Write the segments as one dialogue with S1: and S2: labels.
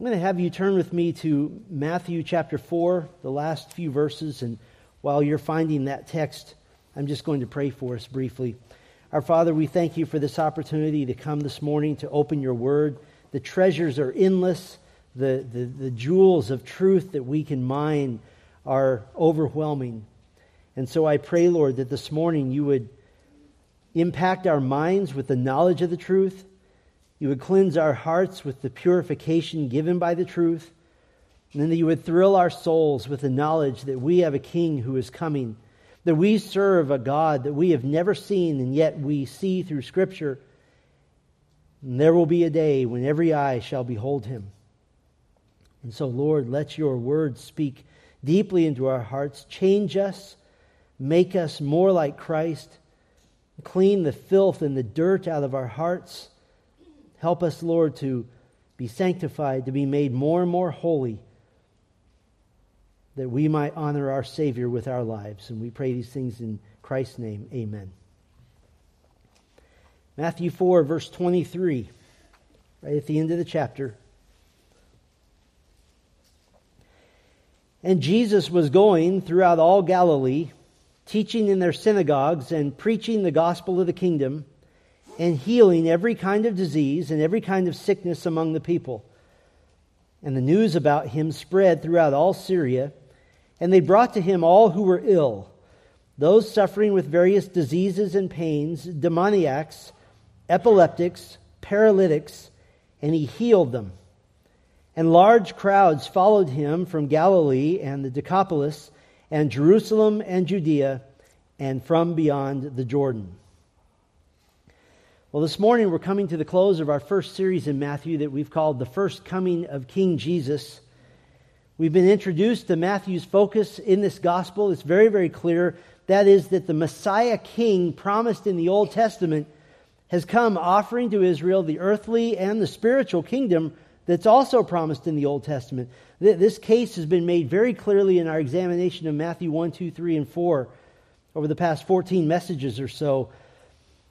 S1: I'm going to have you turn with me to Matthew chapter 4, the last few verses. And while you're finding that text, I'm just going to pray for us briefly. Our Father, we thank you for this opportunity to come this morning to open your word. The treasures are endless, the, the, the jewels of truth that we can mine are overwhelming. And so I pray, Lord, that this morning you would impact our minds with the knowledge of the truth you would cleanse our hearts with the purification given by the truth. And then that you would thrill our souls with the knowledge that we have a king who is coming, that we serve a God that we have never seen and yet we see through Scripture. And there will be a day when every eye shall behold him. And so, Lord, let your word speak deeply into our hearts, change us, make us more like Christ, clean the filth and the dirt out of our hearts Help us, Lord, to be sanctified, to be made more and more holy, that we might honor our Savior with our lives. And we pray these things in Christ's name. Amen. Matthew 4, verse 23, right at the end of the chapter. And Jesus was going throughout all Galilee, teaching in their synagogues and preaching the gospel of the kingdom and healing every kind of disease and every kind of sickness among the people. And the news about him spread throughout all Syria, and they brought to him all who were ill, those suffering with various diseases and pains, demoniacs, epileptics, paralytics, and he healed them. And large crowds followed him from Galilee and the Decapolis, and Jerusalem and Judea, and from beyond the Jordan. Well, this morning we're coming to the close of our first series in Matthew that we've called The First Coming of King Jesus. We've been introduced to Matthew's focus in this gospel. It's very, very clear. That is, that the Messiah King promised in the Old Testament has come offering to Israel the earthly and the spiritual kingdom that's also promised in the Old Testament. This case has been made very clearly in our examination of Matthew 1, 2, 3, and 4 over the past 14 messages or so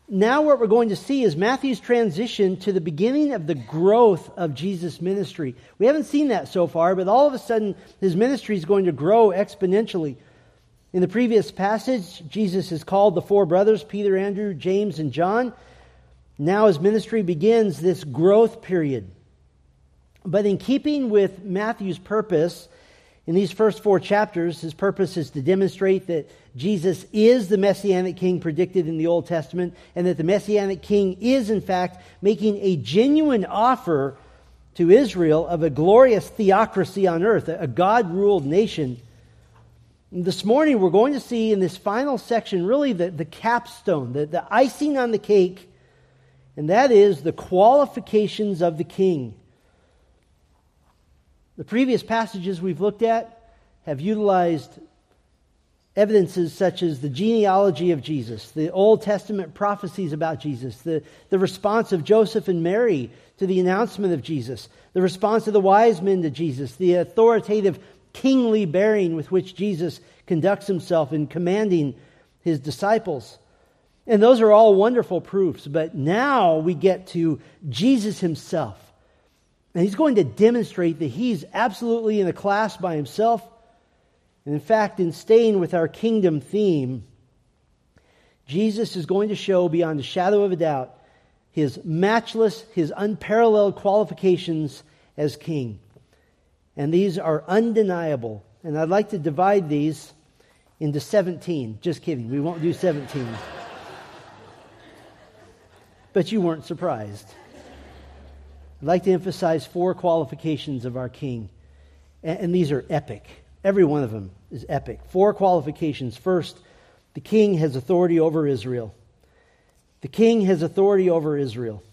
S1: now what we're going to see is Matthew's transition to the beginning of the growth of Jesus' ministry. We haven't seen that so far, but all of a sudden his ministry is going to grow exponentially. In the previous passage, Jesus has called the four brothers, Peter, Andrew, James, and John. Now his ministry begins this growth period. But in keeping with Matthew's purpose, in these first four chapters, his purpose is to demonstrate that Jesus is the Messianic King predicted in the Old Testament, and that the Messianic King is, in fact, making a genuine offer to Israel of a glorious theocracy on earth, a God ruled nation. This morning, we're going to see in this final section really the, the capstone, the, the icing on the cake, and that is the qualifications of the king. The previous passages we've looked at have utilized evidences such as the genealogy of Jesus, the Old Testament prophecies about Jesus, the, the response of Joseph and Mary to the announcement of Jesus, the response of the wise men to Jesus, the authoritative kingly bearing with which Jesus conducts himself in commanding his disciples. And those are all wonderful proofs, but now we get to Jesus himself. And he's going to demonstrate that he's absolutely in a class by himself. And in fact, in staying with our kingdom theme, Jesus is going to show beyond a shadow of a doubt his matchless, his unparalleled qualifications as king. And these are undeniable. And I'd like to divide these into 17. Just kidding, we won't do 17. but you weren't surprised. I'd like to emphasize four qualifications of our king, and, these are epic. Every one of them is epic. Four qualifications. First, the king has authority over Israel. The king has authority over Israel.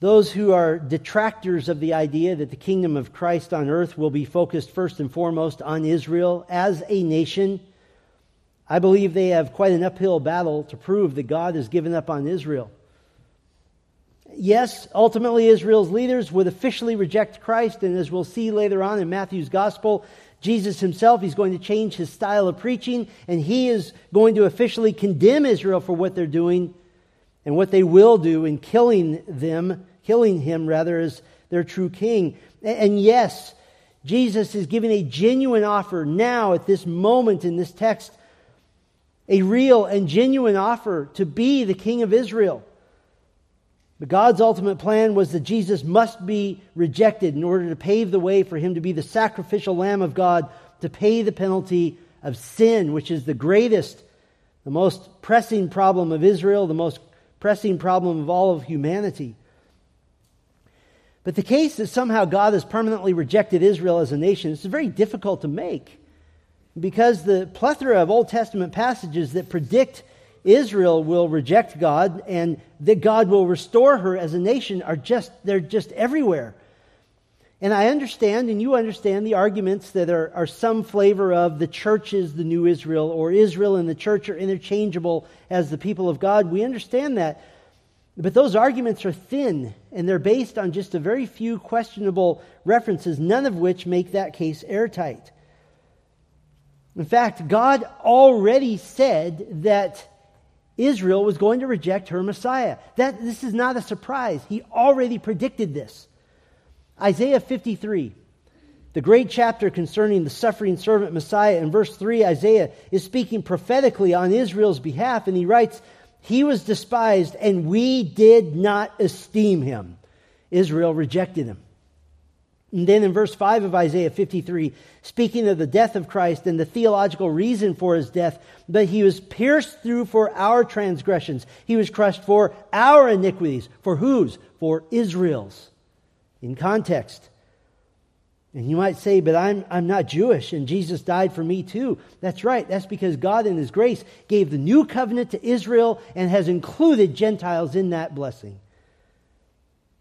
S1: Those who are detractors of the idea that the kingdom of Christ on earth will be focused first and foremost on Israel as a nation, I believe they have quite an uphill battle to prove that God has given up on Israel. Yes, ultimately, Israel's leaders would officially reject Christ, and as we'll see later on in Matthew's gospel, Jesus himself, he's going to change his style of preaching, and he is going to officially condemn Israel for what they're doing. and what they will do in killing them, killing him rather as their true king. And yes, Jesus is giving a genuine offer now at this moment in this text, a real and genuine offer to be the king of Israel. But God's ultimate plan was that Jesus must be rejected in order to pave the way for him to be the sacrificial lamb of God to pay the penalty of sin, which is the greatest, the most pressing problem of Israel, the most pressing problem of all of humanity. But the case that somehow God has permanently rejected Israel as a nation is very difficult to make because the plethora of Old Testament passages that predict Israel will reject God and that God will restore her as a nation are just, they're just everywhere. And I understand, and you understand, the arguments that are, are some flavor of the church is the new Israel, or Israel and the church are interchangeable as the people of God. We understand that. But those arguments are thin, and they're based on just a very few questionable references, none of which make that case airtight. In fact, God already said that Israel was going to reject her Messiah. That, this is not a surprise. He already predicted this. Isaiah 53, the great chapter concerning the suffering servant Messiah, in verse 3, Isaiah is speaking prophetically on Israel's behalf, and he writes, He was despised, and we did not esteem him. Israel rejected him. And then in verse 5 of Isaiah 53, speaking of the death of Christ and the theological reason for his death, that he was pierced through for our transgressions. He was crushed for our iniquities. For whose? For Israel's. In context. And you might say, but I'm, I'm not Jewish and Jesus died for me too. That's right. That's because God in his grace gave the new covenant to Israel and has included Gentiles in that blessing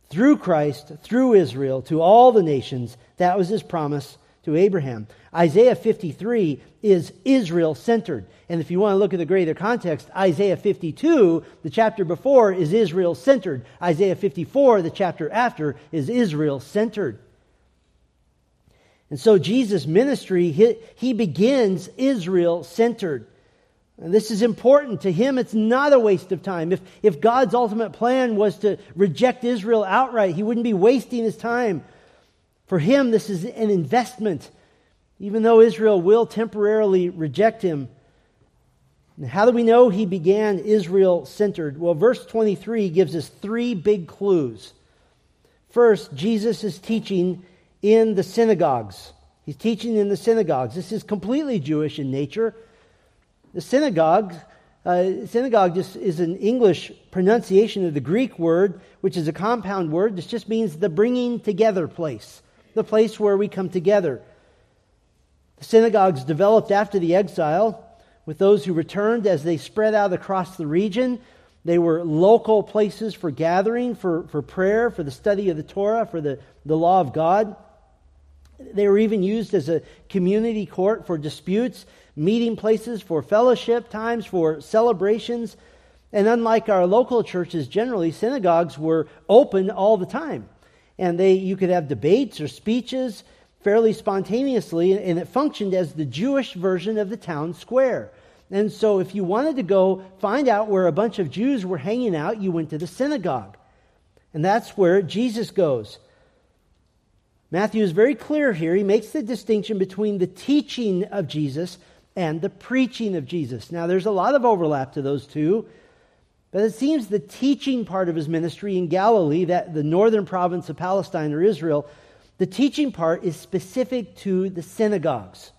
S1: through Christ, through Israel, to all the nations. That was his promise to Abraham. Isaiah 53 is Israel centered. And if you want to look at the greater context, Isaiah 52, the chapter before, is Israel centered. Isaiah 54, the chapter after, is Israel centered. And so Jesus' ministry, he, he begins Israel centered. And this is important. To him, it's not a waste of time. If, if God's ultimate plan was to reject Israel outright, he wouldn't be wasting his time. For him, this is an investment, even though Israel will temporarily reject him. And how do we know he began Israel centered? Well, verse 23 gives us three big clues. First, Jesus is teaching in the synagogues. He's teaching in the synagogues. This is completely Jewish in nature. The synagogue, uh, synagogue just is an English pronunciation of the Greek word, which is a compound word. This just means the bringing together place, the place where we come together. The synagogues developed after the exile with those who returned as they spread out across the region. They were local places for gathering, for, for prayer, for the study of the Torah, for the, the law of God. They were even used as a community court for disputes meeting places for fellowship times, for celebrations. And unlike our local churches, generally, synagogues were open all the time. And they, you could have debates or speeches fairly spontaneously, and it functioned as the Jewish version of the town square. And so, if you wanted to go find out where a bunch of Jews were hanging out, you went to the synagogue. And that's where Jesus goes. Matthew is very clear here. He makes the distinction between the teaching of Jesus and the preaching of Jesus. Now, there's a lot of overlap to those two, but it seems the teaching part of his ministry in Galilee, that the northern province of Palestine or Israel, the teaching part is specific to the synagogues.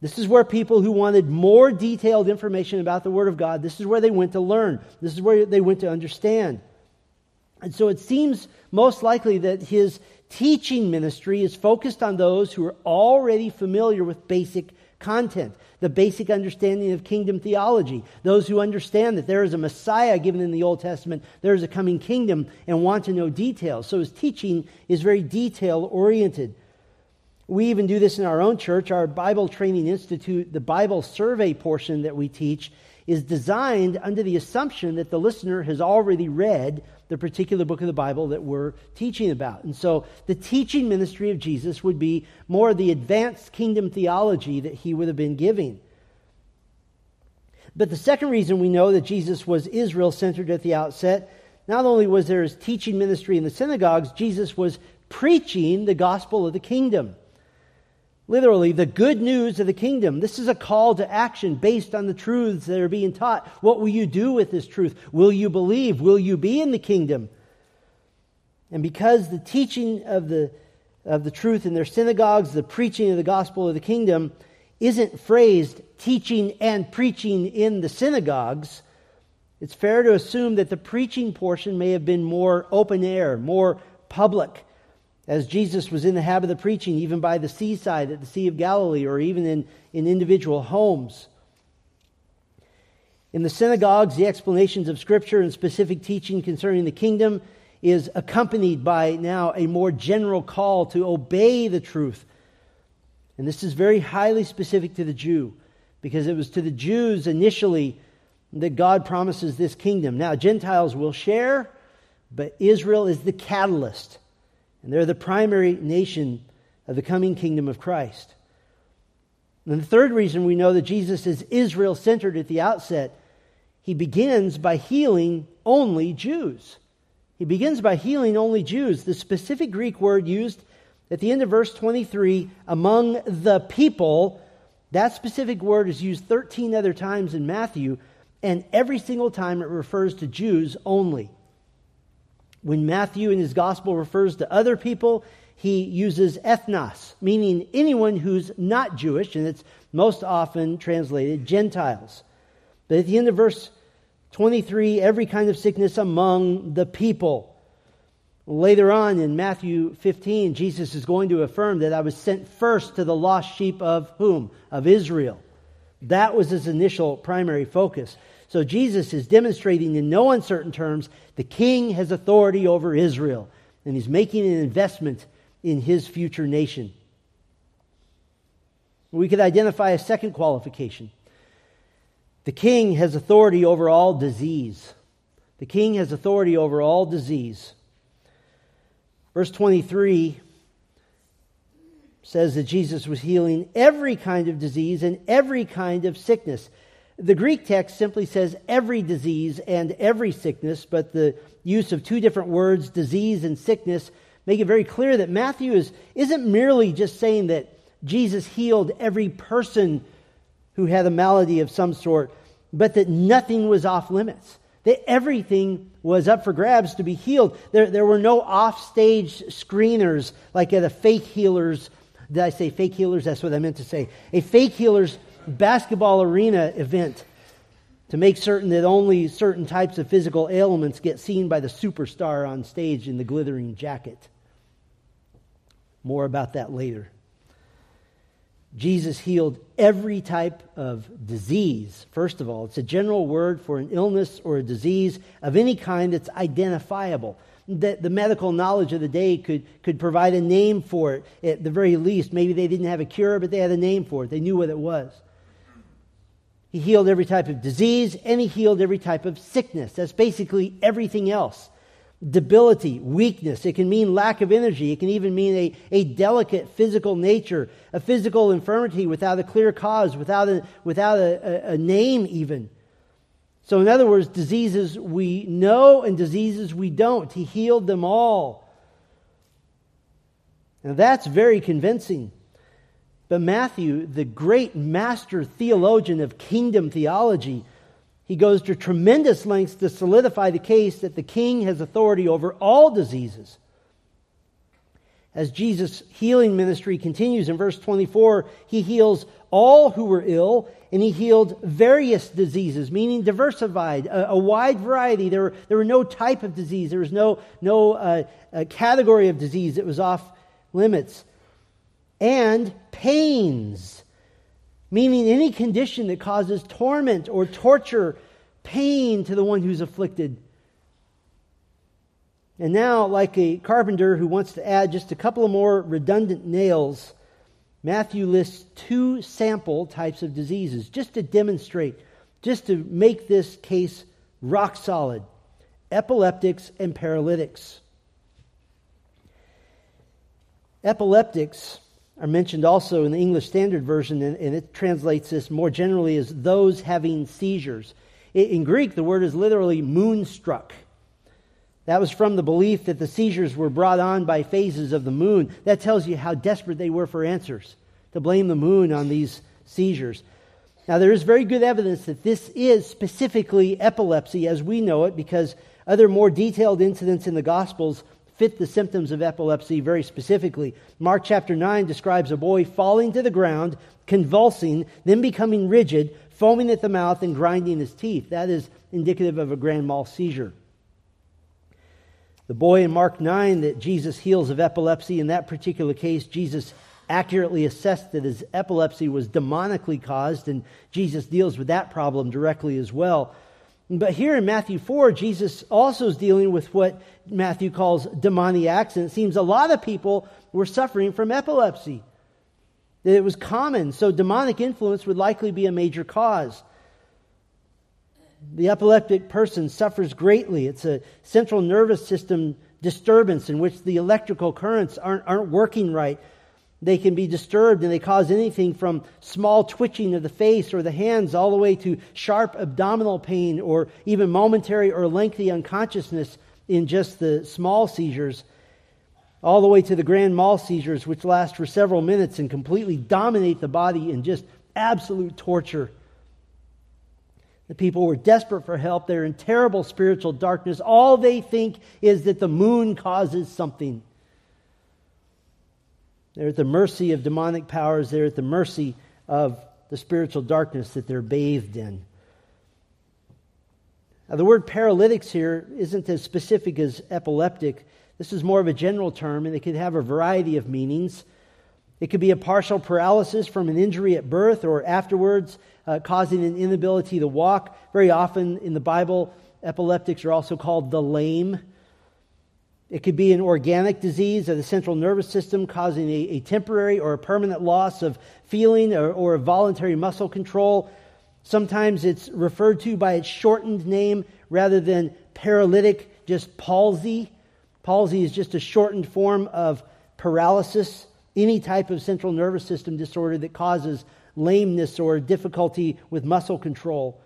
S1: This is where people who wanted more detailed information about the Word of God, this is where they went to learn. This is where they went to understand. And so it seems most likely that his teaching ministry is focused on those who are already familiar with basic content, the basic understanding of kingdom theology. Those who understand that there is a Messiah given in the Old Testament, there is a coming kingdom, and want to know details. So his teaching is very detail oriented. We even do this in our own church. Our Bible Training Institute, the Bible survey portion that we teach, is designed under the assumption that the listener has already read the particular book of the Bible that we're teaching about. And so the teaching ministry of Jesus would be more the advanced kingdom theology that he would have been giving. But the second reason we know that Jesus was Israel centered at the outset, not only was there his teaching ministry in the synagogues, Jesus was preaching the gospel of the kingdom. Literally, the good news of the kingdom. This is a call to action based on the truths that are being taught. What will you do with this truth? Will you believe? Will you be in the kingdom? And because the teaching of the, of the truth in their synagogues, the preaching of the gospel of the kingdom, isn't phrased teaching and preaching in the synagogues, it's fair to assume that the preaching portion may have been more open air, more public as Jesus was in the habit of preaching, even by the seaside at the Sea of Galilee, or even in, in individual homes. In the synagogues, the explanations of Scripture and specific teaching concerning the kingdom is accompanied by now a more general call to obey the truth. And this is very highly specific to the Jew, because it was to the Jews initially that God promises this kingdom. Now, Gentiles will share, but Israel is the catalyst and they're the primary nation of the coming kingdom of Christ. And the third reason we know that Jesus is Israel centered at the outset, he begins by healing only Jews. He begins by healing only Jews. The specific Greek word used at the end of verse 23, among the people, that specific word is used 13 other times in Matthew, and every single time it refers to Jews only. When Matthew in his gospel refers to other people, he uses ethnos, meaning anyone who's not Jewish, and it's most often translated Gentiles. But at the end of verse 23, every kind of sickness among the people. Later on in Matthew 15, Jesus is going to affirm that I was sent first to the lost sheep of whom? Of Israel. That was his initial primary focus. So Jesus is demonstrating in no uncertain terms the king has authority over Israel, and he's making an investment in his future nation. We could identify a second qualification. The king has authority over all disease. The king has authority over all disease. Verse 23 says that Jesus was healing every kind of disease and every kind of sickness. The Greek text simply says every disease and every sickness, but the use of two different words, disease and sickness, make it very clear that Matthew is, isn't merely just saying that Jesus healed every person who had a malady of some sort, but that nothing was off limits. That everything was up for grabs to be healed. There, there were no offstage screeners like at a fake healer's. Did I say fake healers? That's what I meant to say. A fake healer's basketball arena event to make certain that only certain types of physical ailments get seen by the superstar on stage in the glittering jacket. More about that later. Jesus healed every type of disease. First of all, it's a general word for an illness or a disease of any kind that's identifiable that the medical knowledge of the day could, could provide a name for it at the very least. Maybe they didn't have a cure, but they had a name for it. They knew what it was. He healed every type of disease and he healed every type of sickness. That's basically everything else. Debility, weakness. It can mean lack of energy. It can even mean a, a delicate physical nature, a physical infirmity without a clear cause, without a, without a, a, a name, even. So, in other words, diseases we know and diseases we don't. He healed them all. Now, that's very convincing. But Matthew, the great master theologian of kingdom theology, he goes to tremendous lengths to solidify the case that the king has authority over all diseases. As Jesus' healing ministry continues in verse 24, he heals all who were ill, and he healed various diseases, meaning diversified, a, a wide variety. There were, there were no type of disease, there was no, no uh, category of disease that was off limits and pains, meaning any condition that causes torment or torture, pain to the one who's afflicted. And now, like a carpenter who wants to add just a couple of more redundant nails, Matthew lists two sample types of diseases just to demonstrate, just to make this case rock solid epileptics and paralytics. Epileptics are mentioned also in the English Standard Version, and, and it translates this more generally as those having seizures. In Greek, the word is literally moonstruck. That was from the belief that the seizures were brought on by phases of the moon. That tells you how desperate they were for answers, to blame the moon on these seizures. Now, there is very good evidence that this is specifically epilepsy as we know it, because other more detailed incidents in the Gospels fit the symptoms of epilepsy very specifically. Mark chapter 9 describes a boy falling to the ground, convulsing, then becoming rigid, foaming at the mouth, and grinding his teeth. That is indicative of a grand mal seizure. The boy in Mark 9 that Jesus heals of epilepsy, in that particular case, Jesus accurately assessed that his epilepsy was demonically caused, and Jesus deals with that problem directly as well. But here in Matthew 4, Jesus also is dealing with what Matthew calls demoniacs, and it seems a lot of people were suffering from epilepsy. That it was common, so demonic influence would likely be a major cause. The epileptic person suffers greatly. It's a central nervous system disturbance in which the electrical currents aren't, aren't working right. They can be disturbed and they cause anything from small twitching of the face or the hands all the way to sharp abdominal pain or even momentary or lengthy unconsciousness in just the small seizures, all the way to the grand mal seizures, which last for several minutes and completely dominate the body in just absolute torture. The people were desperate for help. They're in terrible spiritual darkness. All they think is that the moon causes something. They're at the mercy of demonic powers. They're at the mercy of the spiritual darkness that they're bathed in. Now, the word paralytics here isn't as specific as epileptic. This is more of a general term, and it could have a variety of meanings. It could be a partial paralysis from an injury at birth or afterwards, uh, causing an inability to walk. Very often in the Bible, epileptics are also called the lame. It could be an organic disease of the central nervous system causing a, a temporary or a permanent loss of feeling or, or voluntary muscle control. Sometimes it's referred to by its shortened name rather than paralytic, just palsy. Palsy is just a shortened form of paralysis, any type of central nervous system disorder that causes lameness or difficulty with muscle control.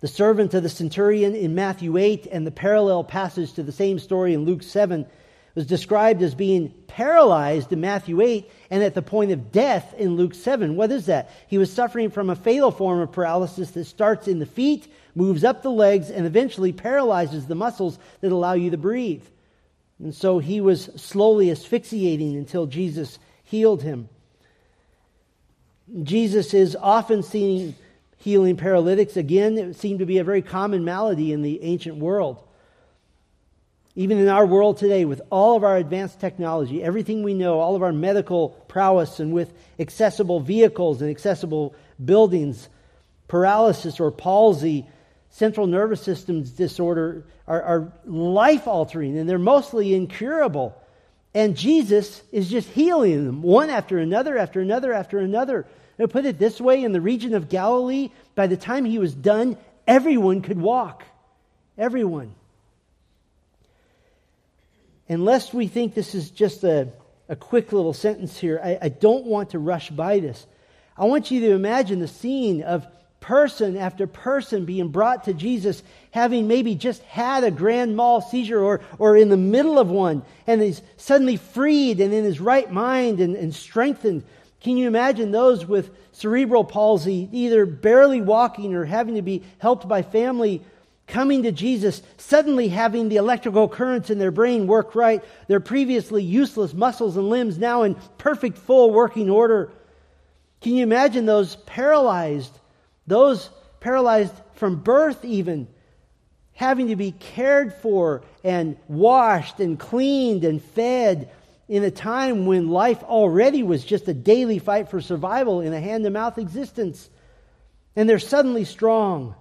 S1: The servant of the centurion in Matthew 8 and the parallel passage to the same story in Luke 7 was described as being paralyzed in Matthew 8 and at the point of death in Luke 7. What is that? He was suffering from a fatal form of paralysis that starts in the feet, moves up the legs, and eventually paralyzes the muscles that allow you to breathe. And so he was slowly asphyxiating until Jesus healed him. Jesus is often seen healing paralytics. Again, it seemed to be a very common malady in the ancient world. Even in our world today, with all of our advanced technology, everything we know, all of our medical prowess, and with accessible vehicles and accessible buildings, paralysis or palsy, central nervous systems disorder are, are life altering and they're mostly incurable. And Jesus is just healing them one after another, after another, after another. To put it this way, in the region of Galilee, by the time he was done, everyone could walk. Everyone. Unless we think this is just a, a quick little sentence here, I, I don't want to rush by this. I want you to imagine the scene of person after person being brought to Jesus, having maybe just had a grand mal seizure or, or in the middle of one, and he's suddenly freed and in his right mind and, and strengthened can you imagine those with cerebral palsy, either barely walking or having to be helped by family, coming to Jesus, suddenly having the electrical currents in their brain work right, their previously useless muscles and limbs now in perfect full working order? Can you imagine those paralyzed, those paralyzed from birth even, having to be cared for and washed and cleaned and fed? In a time when life already was just a daily fight for survival in a hand to mouth existence. And they're suddenly strong.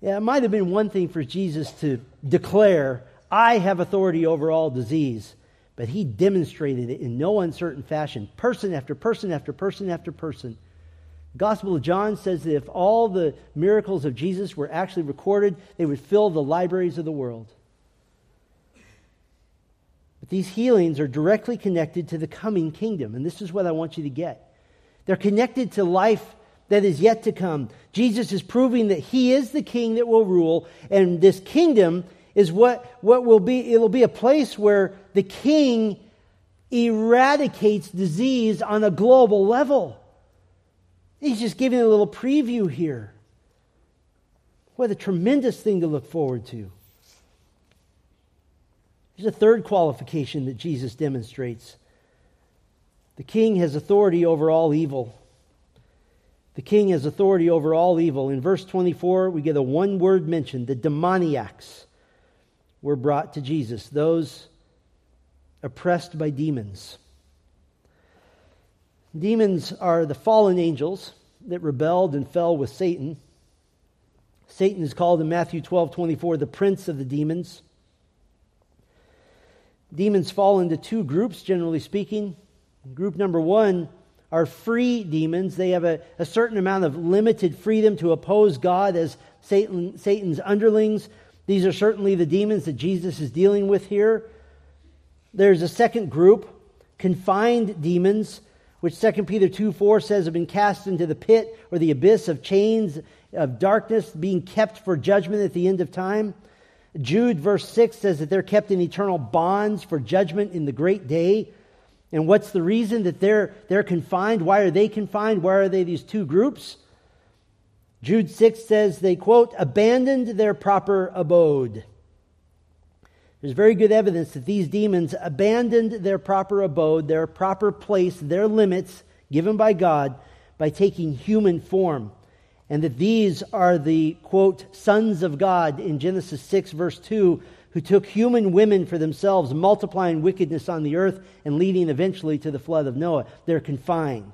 S1: Yeah, it might have been one thing for Jesus to declare, I have authority over all disease. But he demonstrated it in no uncertain fashion, person after person after person after person. The Gospel of John says that if all the miracles of Jesus were actually recorded, they would fill the libraries of the world. But these healings are directly connected to the coming kingdom. And this is what I want you to get. They're connected to life that is yet to come. Jesus is proving that he is the king that will rule, and this kingdom is what, what will be, it'll be a place where the king eradicates disease on a global level. He's just giving a little preview here. What a tremendous thing to look forward to. There's a third qualification that Jesus demonstrates the king has authority over all evil. The king has authority over all evil. In verse 24, we get a one word mention the demoniacs were brought to Jesus, those oppressed by demons. Demons are the fallen angels that rebelled and fell with Satan. Satan is called in Matthew 12 24 the prince of the demons. Demons fall into two groups, generally speaking. Group number one are free demons. They have a, a certain amount of limited freedom to oppose God as Satan, Satan's underlings. These are certainly the demons that Jesus is dealing with here. There's a second group, confined demons, which 2 Peter 2 4 says have been cast into the pit or the abyss of chains of darkness, being kept for judgment at the end of time. Jude, verse 6, says that they're kept in eternal bonds for judgment in the great day. And what's the reason that they're, they're confined? Why are they confined? Why are they these two groups? Jude 6 says they, quote, abandoned their proper abode. There's very good evidence that these demons abandoned their proper abode, their proper place, their limits given by God by taking human form and that these are the, quote, sons of God in Genesis 6, verse 2, who took human women for themselves, multiplying wickedness on the earth and leading eventually to the flood of Noah. They're confined.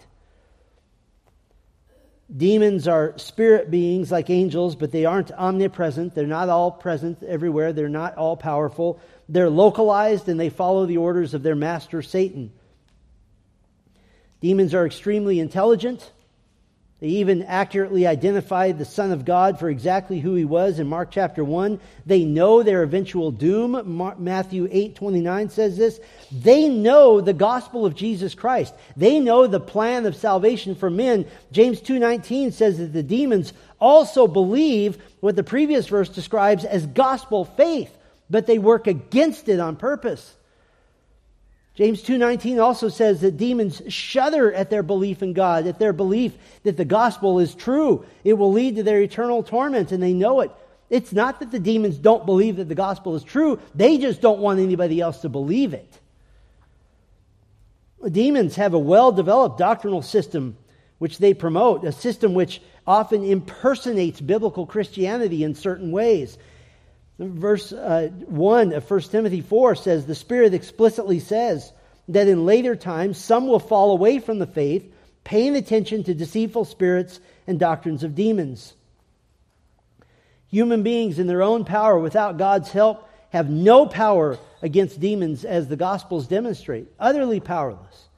S1: Demons are spirit beings like angels, but they aren't omnipresent. They're not all present everywhere. They're not all powerful. They're localized and they follow the orders of their master, Satan. Demons are extremely intelligent. They even accurately identified the Son of God for exactly who he was in Mark chapter 1. They know their eventual doom. Matthew 8 29 says this. They know the gospel of Jesus Christ. They know the plan of salvation for men. James 2 19 says that the demons also believe what the previous verse describes as gospel faith, but they work against it on purpose. James 2:19 also says that demons shudder at their belief in God, at their belief that the gospel is true. It will lead to their eternal torment and they know it. It's not that the demons don't believe that the gospel is true, they just don't want anybody else to believe it. Demons have a well-developed doctrinal system which they promote, a system which often impersonates biblical Christianity in certain ways. Verse uh, 1 of 1 Timothy 4 says, The Spirit explicitly says that in later times some will fall away from the faith, paying attention to deceitful spirits and doctrines of demons. Human beings, in their own power, without God's help, have no power against demons, as the Gospels demonstrate, utterly powerless.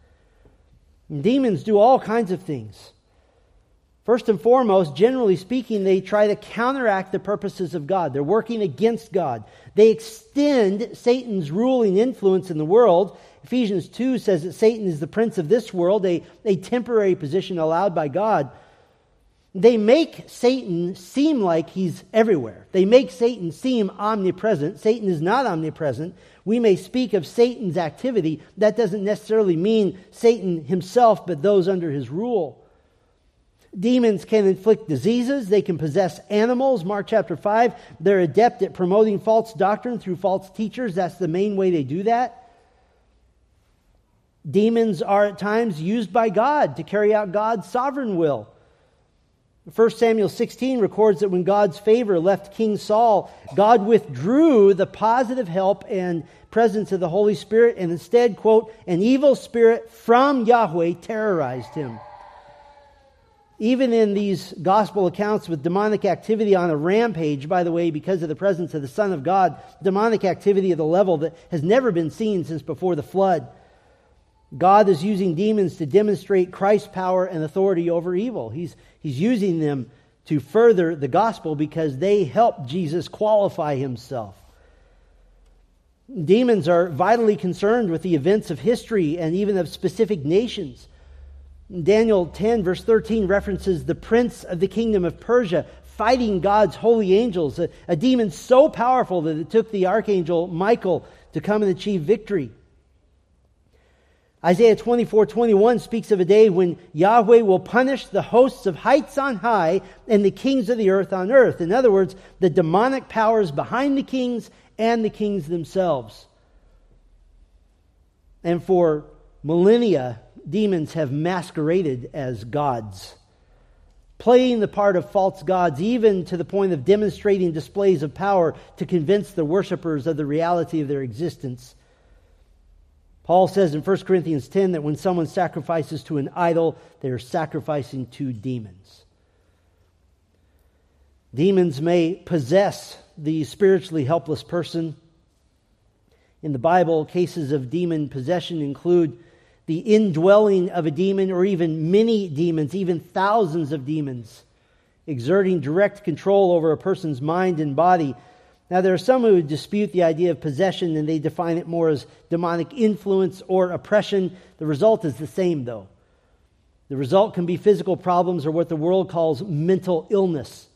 S1: And demons do all kinds of things. First and foremost, generally speaking, they try to counteract the purposes of God. They're working against God. They extend Satan's ruling influence in the world. Ephesians 2 says that Satan is the prince of this world, a, a temporary position allowed by God. They make Satan seem like he's everywhere. They make Satan seem omnipresent. Satan is not omnipresent. We may speak of Satan's activity. That doesn't necessarily mean Satan himself, but those under his rule. Demons can inflict diseases. They can possess animals. Mark chapter 5. They're adept at promoting false doctrine through false teachers. That's the main way they do that. Demons are at times used by God to carry out God's sovereign will. 1 Samuel 16 records that when God's favor left King Saul, God withdrew the positive help and presence of the Holy Spirit and instead, quote, an evil spirit from Yahweh terrorized him even in these gospel accounts with demonic activity on a rampage, by the way, because of the presence of the Son of God, demonic activity at a level that has never been seen since before the flood. God is using demons to demonstrate Christ's power and authority over evil. He's, he's using them to further the gospel because they help Jesus qualify himself. Demons are vitally concerned with the events of history and even of specific nations. Daniel 10, verse 13, references the prince of the kingdom of Persia fighting God's holy angels, a, a demon so powerful that it took the archangel Michael to come and achieve victory. Isaiah 24, 21 speaks of a day when Yahweh will punish the hosts of heights on high and the kings of the earth on earth. In other words, the demonic powers behind the kings and the kings themselves. And for millennia, demons have masqueraded as gods, playing the part of false gods, even to the point of demonstrating displays of power to convince the worshippers of the reality of their existence. Paul says in 1 Corinthians 10 that when someone sacrifices to an idol, they are sacrificing to demons. Demons may possess the spiritually helpless person. In the Bible, cases of demon possession include the indwelling of a demon or even many demons, even thousands of demons, exerting direct control over a person's mind and body now, there are some who dispute the idea of possession and they define it more as demonic influence or oppression. The result is the same, though. The result can be physical problems or what the world calls mental illness.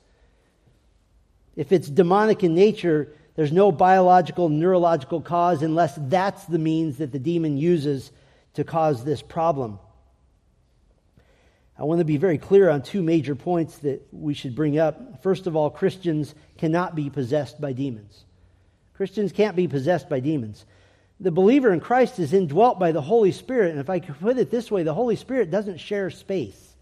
S1: If it's demonic in nature, there's no biological, neurological cause unless that's the means that the demon uses to cause this problem. I want to be very clear on two major points that we should bring up. First of all, Christians cannot be possessed by demons. Christians can't be possessed by demons. The believer in Christ is indwelt by the Holy Spirit, and if I could put it this way, the Holy Spirit doesn't share space.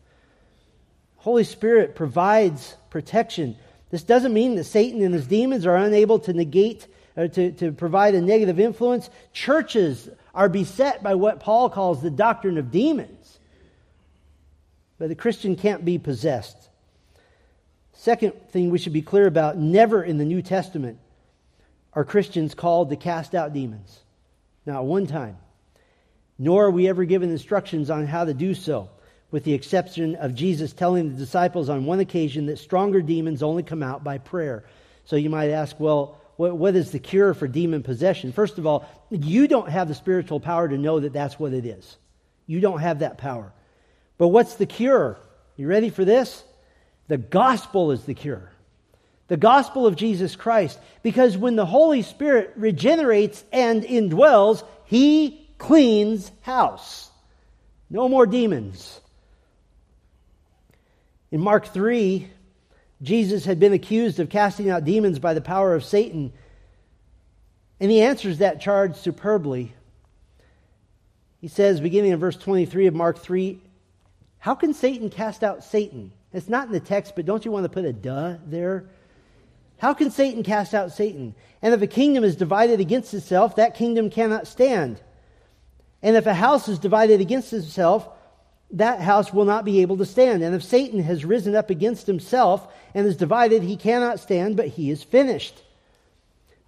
S1: Holy Spirit provides protection. This doesn't mean that Satan and his demons are unable to negate or to, to provide a negative influence. Churches are beset by what Paul calls the doctrine of demons. But the Christian can't be possessed. Second thing we should be clear about never in the New Testament are Christians called to cast out demons. Not one time. Nor are we ever given instructions on how to do so, with the exception of Jesus telling the disciples on one occasion that stronger demons only come out by prayer. So you might ask, well, what, what is the cure for demon possession? First of all, you don't have the spiritual power to know that that's what it is. You don't have that power. But what's the cure? You ready for this? The gospel is the cure. The gospel of Jesus Christ. Because when the Holy Spirit regenerates and indwells, he cleans house. No more demons. In Mark 3, Jesus had been accused of casting out demons by the power of Satan. And he answers that charge superbly. He says, beginning in verse 23 of Mark 3, how can Satan cast out Satan? It's not in the text, but don't you want to put a duh there? How can Satan cast out Satan? And if a kingdom is divided against itself, that kingdom cannot stand. And if a house is divided against itself, that house will not be able to stand. And if Satan has risen up against himself and is divided, he cannot stand, but he is finished.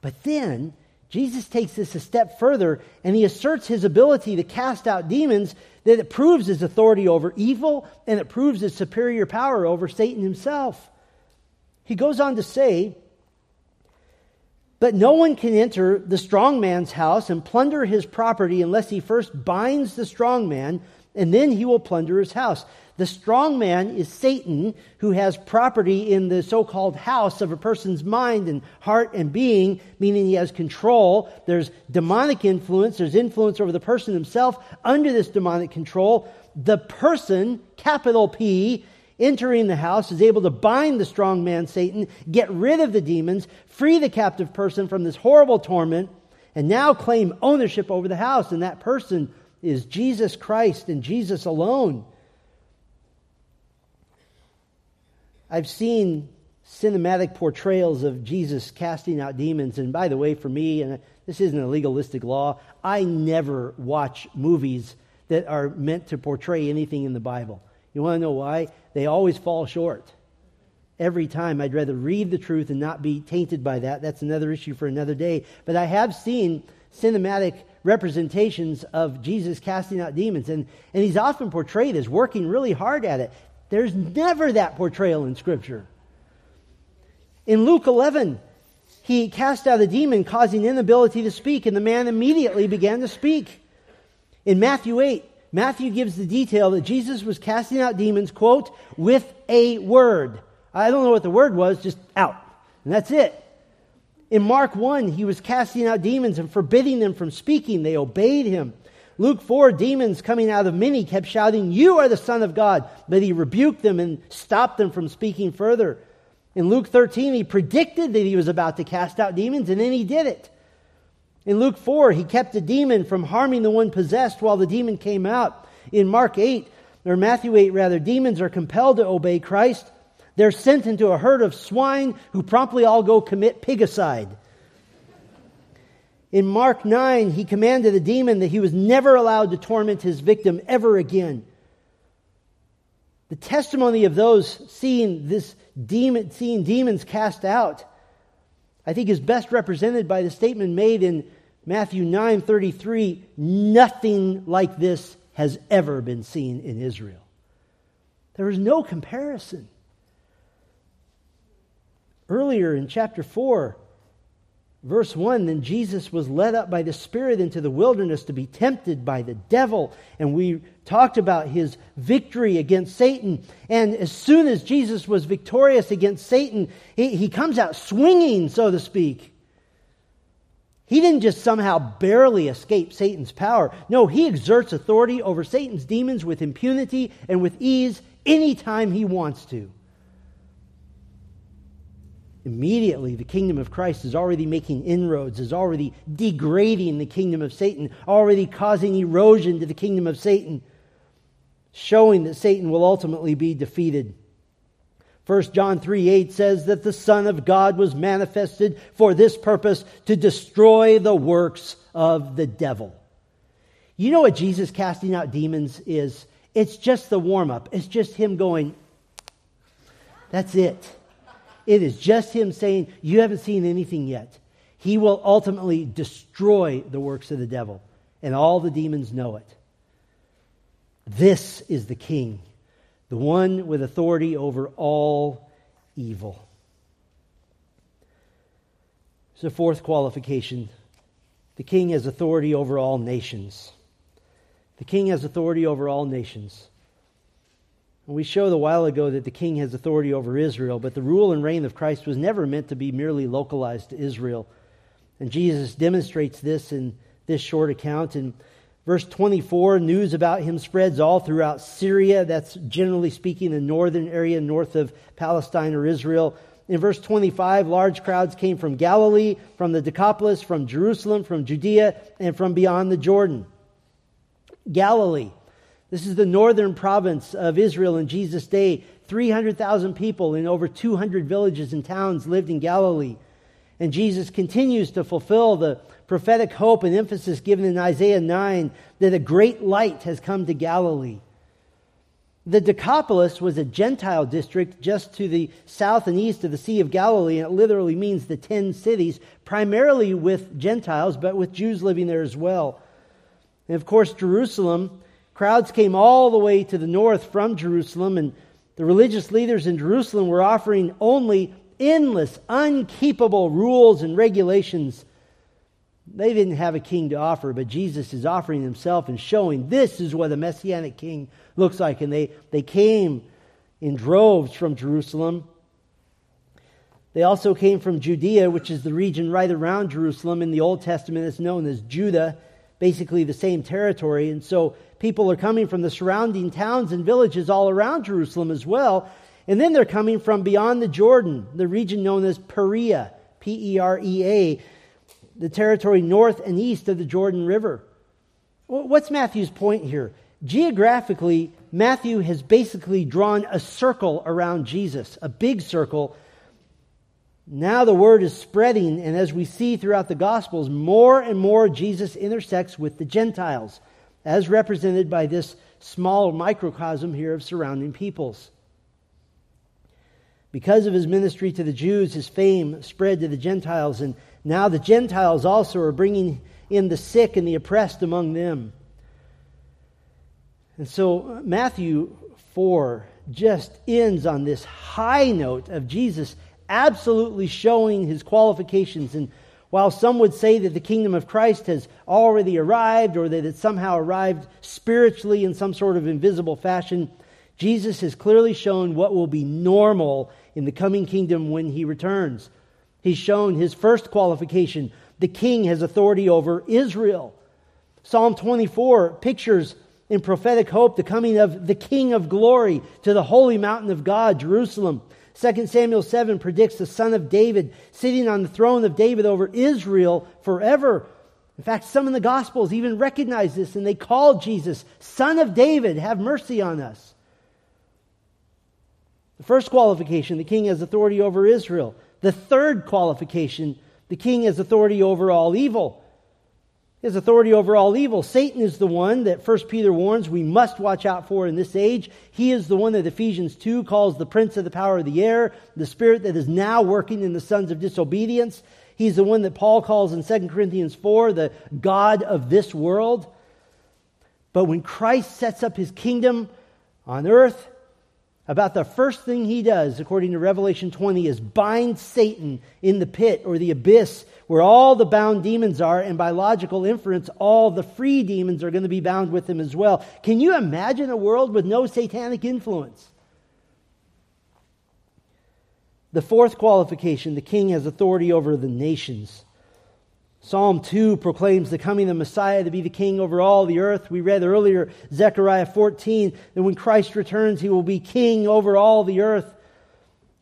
S1: But then Jesus takes this a step further and he asserts his ability to cast out demons that it proves his authority over evil and it proves his superior power over Satan himself. He goes on to say, But no one can enter the strong man's house and plunder his property unless he first binds the strong man, and then he will plunder his house. The strong man is Satan, who has property in the so called house of a person's mind and heart and being, meaning he has control. There's demonic influence, there's influence over the person himself. Under this demonic control, the person, capital P, entering the house is able to bind the strong man, Satan, get rid of the demons, free the captive person from this horrible torment, and now claim ownership over the house. And that person is Jesus Christ and Jesus alone. I've seen cinematic portrayals of Jesus casting out demons. And by the way, for me, and this isn't a legalistic law, I never watch movies that are meant to portray anything in the Bible. You want to know why? They always fall short. Every time I'd rather read the truth and not be tainted by that. That's another issue for another day. But I have seen cinematic representations of Jesus casting out demons. And, and he's often portrayed as working really hard at it. There's never that portrayal in Scripture. In Luke 11, he cast out a demon, causing inability to speak, and the man immediately began to speak. In Matthew 8, Matthew gives the detail that Jesus was casting out demons, quote, with a word. I don't know what the word was, just out. And that's it. In Mark 1, he was casting out demons and forbidding them from speaking. They obeyed him. Luke 4, demons coming out of many kept shouting, You are the Son of God. But he rebuked them and stopped them from speaking further. In Luke 13, he predicted that he was about to cast out demons, and then he did it. In Luke 4, he kept the demon from harming the one possessed while the demon came out. In Mark 8, or Matthew 8 rather, demons are compelled to obey Christ. They're sent into a herd of swine who promptly all go commit pigicide. In Mark 9, he commanded the demon that he was never allowed to torment his victim ever again. The testimony of those seeing this demon, seeing demons cast out, I think is best represented by the statement made in Matthew 9:33, nothing like this has ever been seen in Israel. There is no comparison. Earlier in chapter 4, verse 1 then Jesus was led up by the Spirit into the wilderness to be tempted by the devil. And we talked about his victory against Satan. And as soon as Jesus was victorious against Satan, he, he comes out swinging, so to speak. He didn't just somehow barely escape Satan's power. No, he exerts authority over Satan's demons with impunity and with ease anytime he wants to. Immediately, the kingdom of Christ is already making inroads, is already degrading the kingdom of Satan, already causing erosion to the kingdom of Satan, showing that Satan will ultimately be defeated. 1 John 3 8 says that the Son of God was manifested for this purpose to destroy the works of the devil. You know what Jesus casting out demons is? It's just the warm up. It's just him going, that's it. It is just him saying, You haven't seen anything yet. He will ultimately destroy the works of the devil, and all the demons know it. This is the king the one with authority over all evil. A fourth qualification the king has authority over all nations. The king has authority over all nations. We showed a while ago that the king has authority over Israel, but the rule and reign of Christ was never meant to be merely localized to Israel. And Jesus demonstrates this in this short account. In Verse 24, news about him spreads all throughout Syria. That's generally speaking the northern area north of Palestine or Israel. In verse 25, large crowds came from Galilee, from the Decapolis, from Jerusalem, from Judea, and from beyond the Jordan. Galilee. This is the northern province of Israel in Jesus' day. 300,000 people in over 200 villages and towns lived in Galilee. And Jesus continues to fulfill the prophetic hope and emphasis given in Isaiah 9 that a great light has come to Galilee. The Decapolis was a Gentile district just to the south and east of the Sea of Galilee, and it literally means the ten cities, primarily with Gentiles, but with Jews living there as well. And of course, Jerusalem, crowds came all the way to the north from Jerusalem, and the religious leaders in Jerusalem were offering only endless, unkeepable rules and regulations they didn't have a king to offer, but Jesus is offering himself and showing this is what a messianic king looks like. And they, they came in droves from Jerusalem. They also came from Judea, which is the region right around Jerusalem. In the Old Testament, it's known as Judah, basically the same territory. And so people are coming from the surrounding towns and villages all around Jerusalem as well. And then they're coming from beyond the Jordan, the region known as Perea, P E R E A the territory north and east of the Jordan River. What's Matthew's point here? Geographically, Matthew has basically drawn a circle around Jesus, a big circle. Now the word is spreading, and as we see throughout the Gospels, more and more Jesus intersects with the Gentiles, as represented by this small microcosm here of surrounding peoples. Because of his ministry to the Jews, his fame spread to the Gentiles, and now the Gentiles also are bringing in the sick and the oppressed among them. And so Matthew 4 just ends on this high note of Jesus absolutely showing his qualifications. And while some would say that the kingdom of Christ has already arrived or that it somehow arrived spiritually in some sort of invisible fashion, Jesus has clearly shown what will be normal in the coming kingdom when he returns. He's shown his first qualification the king has authority over Israel. Psalm 24 pictures in prophetic hope the coming of the King of glory to the holy mountain of God, Jerusalem. 2 Samuel 7 predicts the son of David sitting on the throne of David over Israel forever. In fact, some in the Gospels even recognize this and they call Jesus Son of David, have mercy on us. The first qualification, the king has authority over Israel. The third qualification, the king has authority over all evil. He has authority over all evil. Satan is the one that 1 Peter warns we must watch out for in this age. He is the one that Ephesians 2 calls the prince of the power of the air, the spirit that is now working in the sons of disobedience. He's the one that Paul calls in 2 Corinthians 4 the God of this world. But when Christ sets up his kingdom on earth, about the first thing he does, according to Revelation 20, is bind Satan in the pit or the abyss where all the bound demons are, and by logical inference, all the free demons are going to be bound with him as well. Can you imagine a world with no satanic influence? The fourth qualification the king has authority over the nations. Psalm 2 proclaims the coming of the Messiah to be the king over all the earth. We read earlier, Zechariah 14, that when Christ returns, he will be king over all the earth.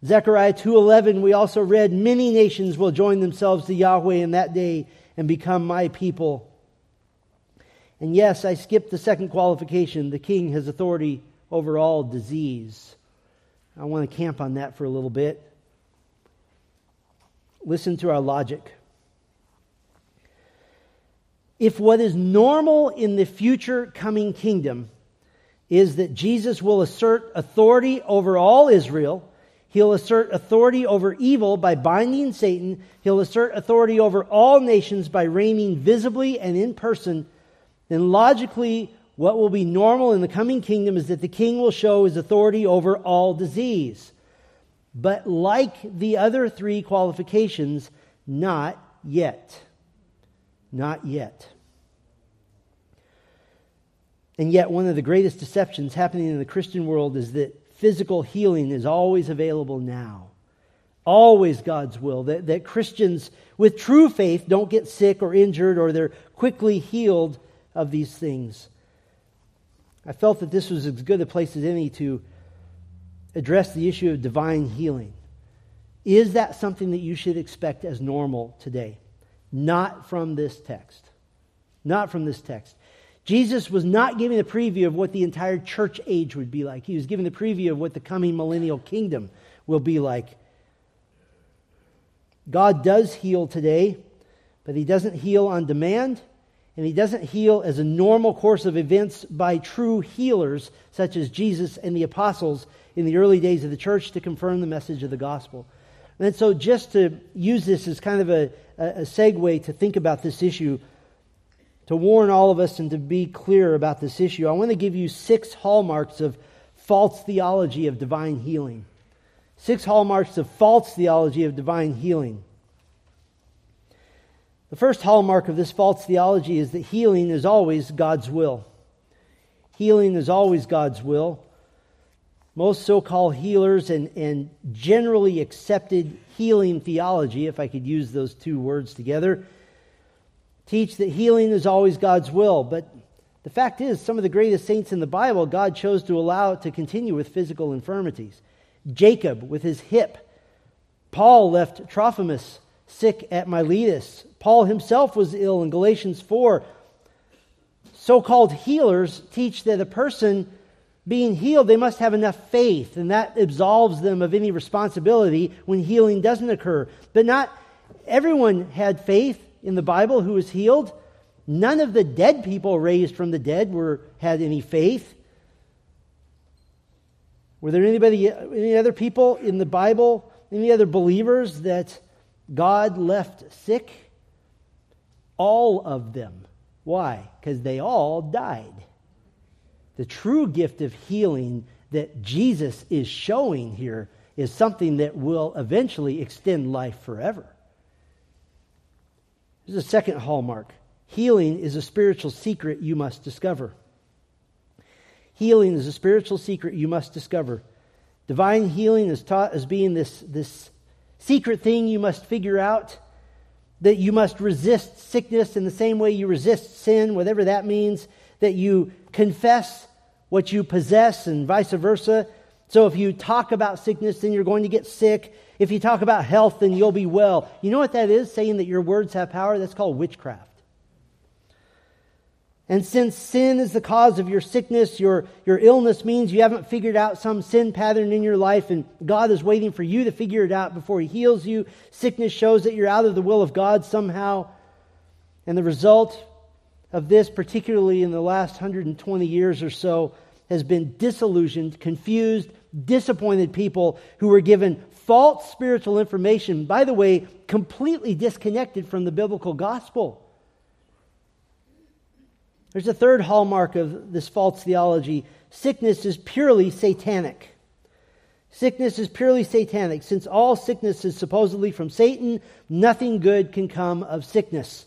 S1: Zechariah 2:11 we also read many nations will join themselves to Yahweh in that day and become my people. And yes, I skipped the second qualification. The king has authority over all disease. I want to camp on that for a little bit. Listen to our logic. If what is normal in the future coming kingdom is that Jesus will assert authority over all Israel, He'll assert authority over evil by binding Satan. He'll assert authority over all nations by reigning visibly and in person. Then, logically, what will be normal in the coming kingdom is that the king will show his authority over all disease. But, like the other three qualifications, not yet. Not yet. And yet, one of the greatest deceptions happening in the Christian world is that physical healing is always available now. Always God's will. That, that Christians with true faith don't get sick or injured or they're quickly healed of these things. I felt that this was as good a place as any to address the issue of divine healing. Is that something that you should expect as normal today? Not from this text. Not from this text. Jesus was not giving a preview of what the entire church age would be like. He was giving the preview of what the coming millennial kingdom will be like. God does heal today, but He doesn't heal on demand, and He doesn't heal as a normal course of events by true healers, such as Jesus and the apostles in the early days of the church to confirm the message of the gospel. And so, just to use this as kind of a, a segue to think about this issue, to warn all of us and to be clear about this issue, I want to give you six hallmarks of false theology of divine healing. Six hallmarks of false theology of divine healing. The first hallmark of this false theology is that healing is always God's will. Healing is always God's will. Most so called healers and, and generally accepted healing theology, if I could use those two words together, teach that healing is always God's will. But the fact is, some of the greatest saints in the Bible, God chose to allow to continue with physical infirmities. Jacob with his hip. Paul left Trophimus sick at Miletus. Paul himself was ill in Galatians 4. So called healers teach that a person being healed, they must have enough faith, and that absolves them of any responsibility when healing doesn't occur. But not everyone had faith in the Bible who was healed. None of the dead people raised from the dead were, had any faith. Were there anybody, any other people in the Bible, any other believers that God left sick? All of them. Why? Because they all died. The true gift of healing that Jesus is showing here is something that will eventually extend life forever. There's a second hallmark healing is a spiritual secret you must discover. Healing is a spiritual secret you must discover. Divine healing is taught as being this, this secret thing you must figure out, that you must resist sickness in the same way you resist sin, whatever that means, that you confess what you possess and vice versa. So if you talk about sickness, then you're going to get sick. If you talk about health, then you'll be well. You know what that is? Saying that your words have power? That's called witchcraft. And since sin is the cause of your sickness, your, your illness means you haven't figured out some sin pattern in your life, and God is waiting for you to figure it out before He heals you. Sickness shows that you're out of the will of God somehow. And the result of this, particularly in the last 120 years or so, has been disillusioned, confused, disappointed people who were given false spiritual information, by the way, completely disconnected from the biblical gospel. There's a third hallmark of this false theology sickness is purely satanic. Sickness is purely satanic. Since all sickness is supposedly from Satan, nothing good can come of sickness.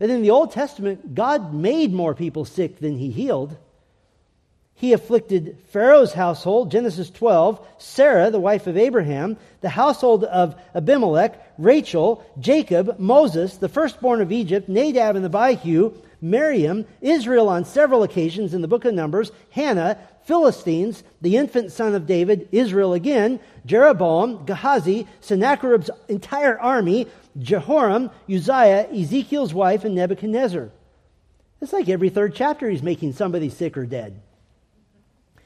S1: But in the Old Testament, God made more people sick than he healed. He afflicted Pharaoh's household, Genesis 12, Sarah, the wife of Abraham, the household of Abimelech, Rachel, Jacob, Moses, the firstborn of Egypt, Nadab and Abihu, Miriam, Israel on several occasions in the book of Numbers, Hannah, Philistines, the infant son of David, Israel again, Jeroboam, Gehazi, Sennacherib's entire army, Jehoram, Uzziah, Ezekiel's wife, and Nebuchadnezzar. It's like every third chapter he's making somebody sick or dead.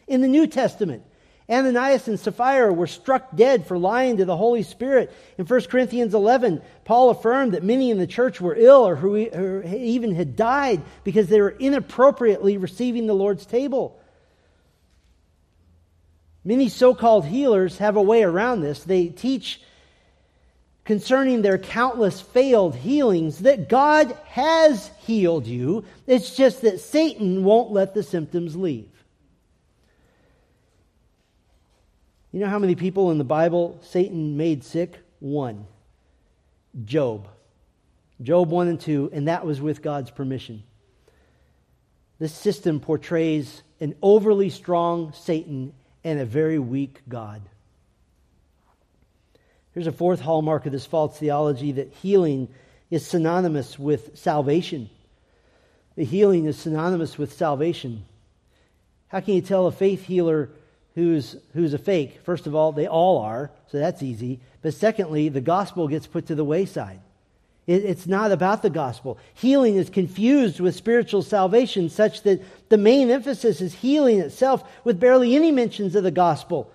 S1: In the New Testament, Ananias and Sapphira were struck dead for lying to the Holy Spirit. In 1 Corinthians 11, Paul affirmed that many in the church were ill or who even had died because they were inappropriately receiving the Lord's table. Many so called healers have a way around this. They teach concerning their countless failed healings that God has healed you. It's just that Satan won't let the symptoms leave. You know how many people in the Bible Satan made sick? One. Job. Job 1 and 2, and that was with God's permission. This system portrays an overly strong Satan and a very weak God. Here's a fourth hallmark of this false theology that healing is synonymous with salvation. The healing is synonymous with salvation. How can you tell a faith healer who's, who's a fake. First of all, they all are, so that's easy. But secondly, the gospel gets put to the wayside. It, it's not about the gospel. Healing is confused with spiritual salvation, such that the main emphasis is healing itself with barely any mentions of the gospel.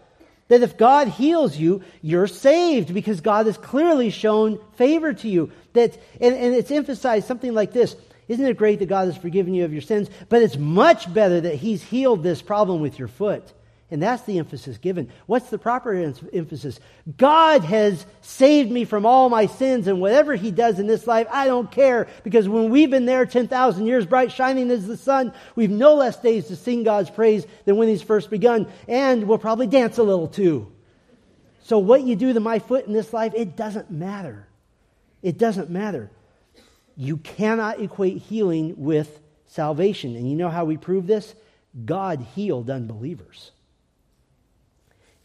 S1: That if God heals you, you're saved because God has clearly shown favor to you. That, and, and it's emphasized something like this Isn't it great that God has forgiven you of your sins? But it's much better that He's healed this problem with your foot. And that's the emphasis given. What's the proper emphasis? God has saved me from all my sins, and whatever He does in this life, I don't care. Because when we've been there 10,000 years, bright shining as the sun, we've no less days to sing God's praise than when He's first begun. And we'll probably dance a little too. So, what you do to my foot in this life, it doesn't matter. It doesn't matter. You cannot equate healing with salvation. And you know how we prove this? God healed unbelievers.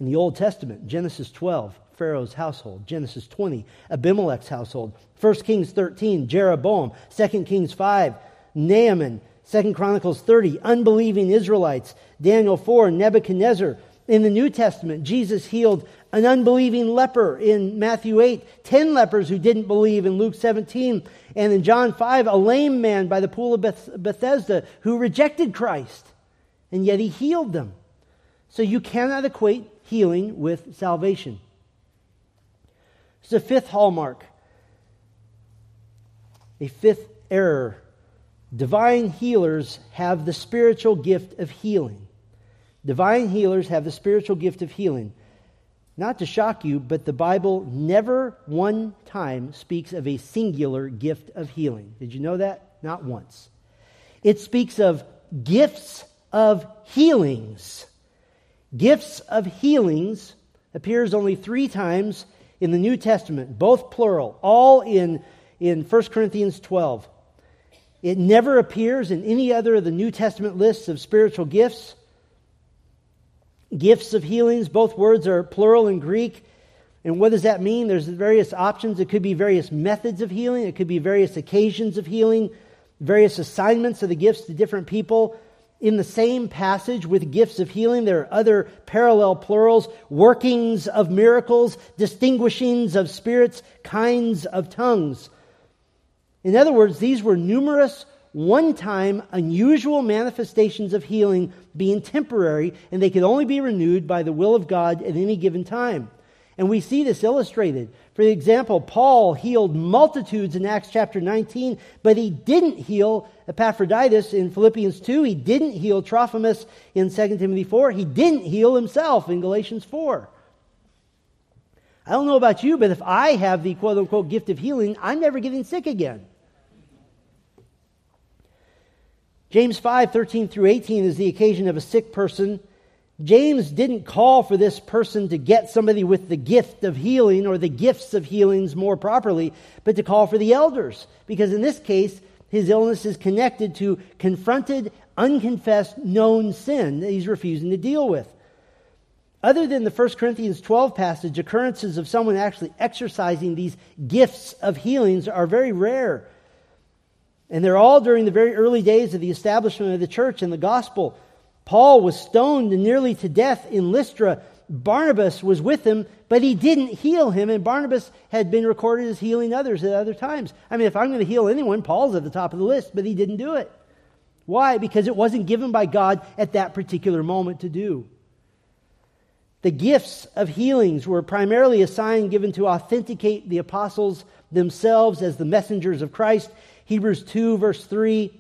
S1: In the Old Testament, Genesis 12, Pharaoh's household. Genesis 20, Abimelech's household. 1 Kings 13, Jeroboam. 2 Kings 5, Naaman. 2 Chronicles 30, unbelieving Israelites. Daniel 4, Nebuchadnezzar. In the New Testament, Jesus healed an unbelieving leper in Matthew 8, 10 lepers who didn't believe in Luke 17, and in John 5, a lame man by the pool of Beth- Bethesda who rejected Christ, and yet he healed them. So you cannot equate healing with salvation. It's a fifth hallmark, a fifth error. Divine healers have the spiritual gift of healing. Divine healers have the spiritual gift of healing. Not to shock you, but the Bible never one time speaks of a singular gift of healing. Did you know that? Not once. It speaks of gifts of healings gifts of healings appears only three times in the New Testament, both plural, all in, in 1 Corinthians 12. It never appears in any other of the New Testament lists of spiritual gifts. Gifts of healings, both words are plural in Greek. And what does that mean? There's various options. It could be various methods of healing, it could be various occasions of healing, various assignments of the gifts to different people. In the same passage with gifts of healing, there are other parallel plurals workings of miracles, distinguishings of spirits, kinds of tongues. In other words, these were numerous, one time, unusual manifestations of healing being temporary, and they could only be renewed by the will of God at any given time. And we see this illustrated. For example, Paul healed multitudes in Acts chapter 19, but he didn't heal Epaphroditus in Philippians 2. He didn't heal Trophimus in 2 Timothy 4. He didn't heal himself in Galatians 4. I don't know about you, but if I have the quote unquote gift of healing, I'm never getting sick again. James 5 13 through 18 is the occasion of a sick person. James didn't call for this person to get somebody with the gift of healing or the gifts of healings more properly, but to call for the elders. Because in this case, his illness is connected to confronted, unconfessed, known sin that he's refusing to deal with. Other than the 1 Corinthians 12 passage, occurrences of someone actually exercising these gifts of healings are very rare. And they're all during the very early days of the establishment of the church and the gospel. Paul was stoned nearly to death in Lystra. Barnabas was with him, but he didn't heal him, and Barnabas had been recorded as healing others at other times. I mean, if I'm going to heal anyone, Paul's at the top of the list, but he didn't do it. Why? Because it wasn't given by God at that particular moment to do. The gifts of healings were primarily a sign given to authenticate the apostles themselves as the messengers of Christ Hebrews 2, verse 3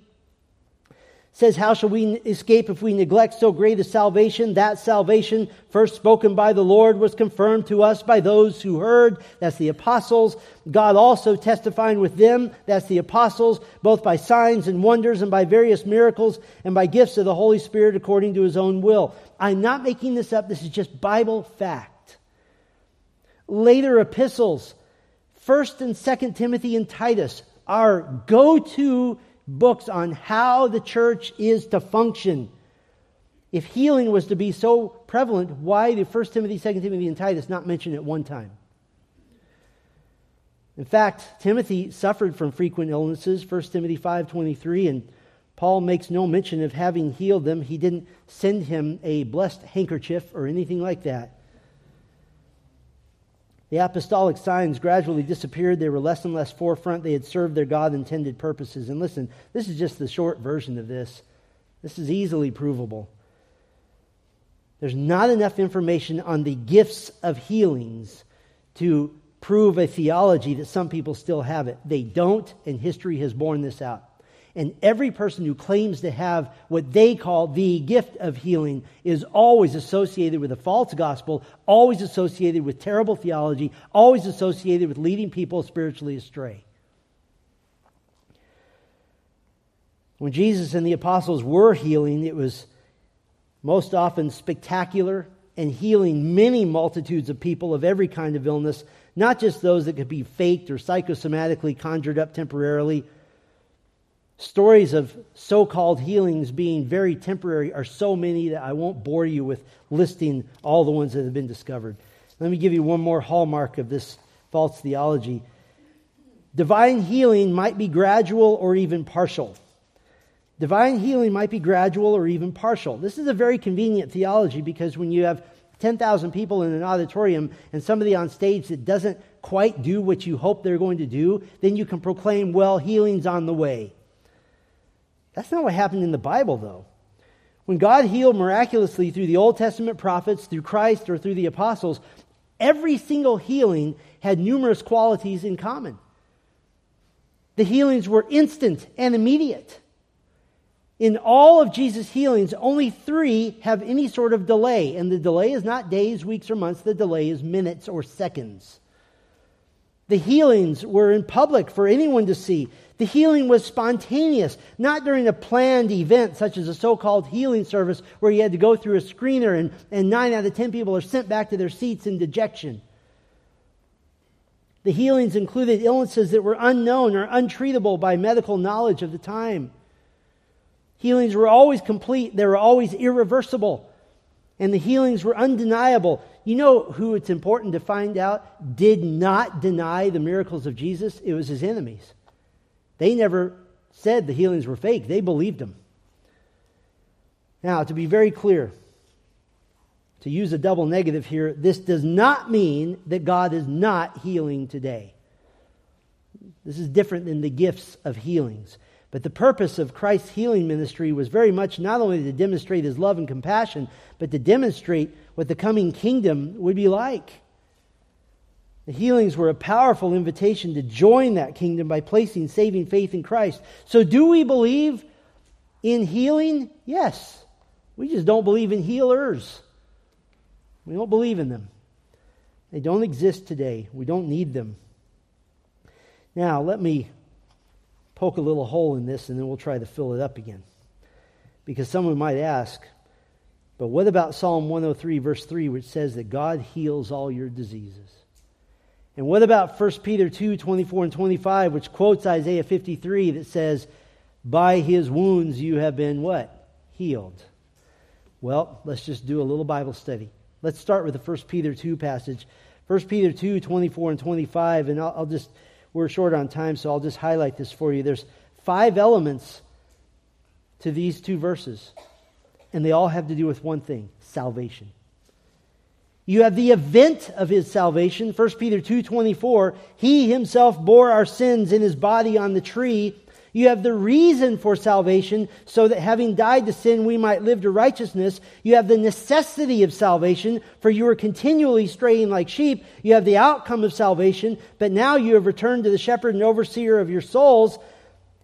S1: says, How shall we escape if we neglect so great a salvation? That salvation, first spoken by the Lord, was confirmed to us by those who heard. That's the apostles. God also testifying with them. That's the apostles, both by signs and wonders and by various miracles and by gifts of the Holy Spirit according to his own will. I'm not making this up. This is just Bible fact. Later epistles, 1st and 2nd Timothy and Titus, our go to books on how the church is to function. If healing was to be so prevalent, why did 1 Timothy, 2 Timothy, and Titus not mention it one time? In fact, Timothy suffered from frequent illnesses, 1 Timothy 5.23, and Paul makes no mention of having healed them. He didn't send him a blessed handkerchief or anything like that. The apostolic signs gradually disappeared. They were less and less forefront. They had served their God intended purposes. And listen, this is just the short version of this. This is easily provable. There's not enough information on the gifts of healings to prove a theology that some people still have it. They don't, and history has borne this out. And every person who claims to have what they call the gift of healing is always associated with a false gospel, always associated with terrible theology, always associated with leading people spiritually astray. When Jesus and the apostles were healing, it was most often spectacular and healing many multitudes of people of every kind of illness, not just those that could be faked or psychosomatically conjured up temporarily Stories of so called healings being very temporary are so many that I won't bore you with listing all the ones that have been discovered. Let me give you one more hallmark of this false theology. Divine healing might be gradual or even partial. Divine healing might be gradual or even partial. This is a very convenient theology because when you have 10,000 people in an auditorium and somebody on stage that doesn't quite do what you hope they're going to do, then you can proclaim, well, healing's on the way. That's not what happened in the Bible, though. When God healed miraculously through the Old Testament prophets, through Christ, or through the apostles, every single healing had numerous qualities in common. The healings were instant and immediate. In all of Jesus' healings, only three have any sort of delay. And the delay is not days, weeks, or months, the delay is minutes or seconds. The healings were in public for anyone to see. The healing was spontaneous, not during a planned event such as a so called healing service where you had to go through a screener and, and nine out of ten people are sent back to their seats in dejection. The healings included illnesses that were unknown or untreatable by medical knowledge of the time. Healings were always complete, they were always irreversible, and the healings were undeniable. You know who it's important to find out did not deny the miracles of Jesus? It was his enemies. They never said the healings were fake, they believed them. Now, to be very clear, to use a double negative here, this does not mean that God is not healing today. This is different than the gifts of healings. But the purpose of Christ's healing ministry was very much not only to demonstrate his love and compassion, but to demonstrate what the coming kingdom would be like. The healings were a powerful invitation to join that kingdom by placing saving faith in Christ. So, do we believe in healing? Yes. We just don't believe in healers. We don't believe in them. They don't exist today. We don't need them. Now, let me poke a little hole in this and then we'll try to fill it up again. Because someone might ask, but what about Psalm 103, verse 3, which says that God heals all your diseases? And what about 1 Peter 2, 24 and 25, which quotes Isaiah 53 that says, By his wounds you have been what? Healed. Well, let's just do a little Bible study. Let's start with the 1 Peter 2 passage. 1 Peter 2, 24 and 25, and I'll, I'll just, we're short on time, so I'll just highlight this for you. There's five elements to these two verses, and they all have to do with one thing salvation. You have the event of his salvation, 1 Peter 2:24, he himself bore our sins in his body on the tree. You have the reason for salvation, so that having died to sin, we might live to righteousness. You have the necessity of salvation, for you were continually straying like sheep. You have the outcome of salvation, but now you have returned to the shepherd and overseer of your souls.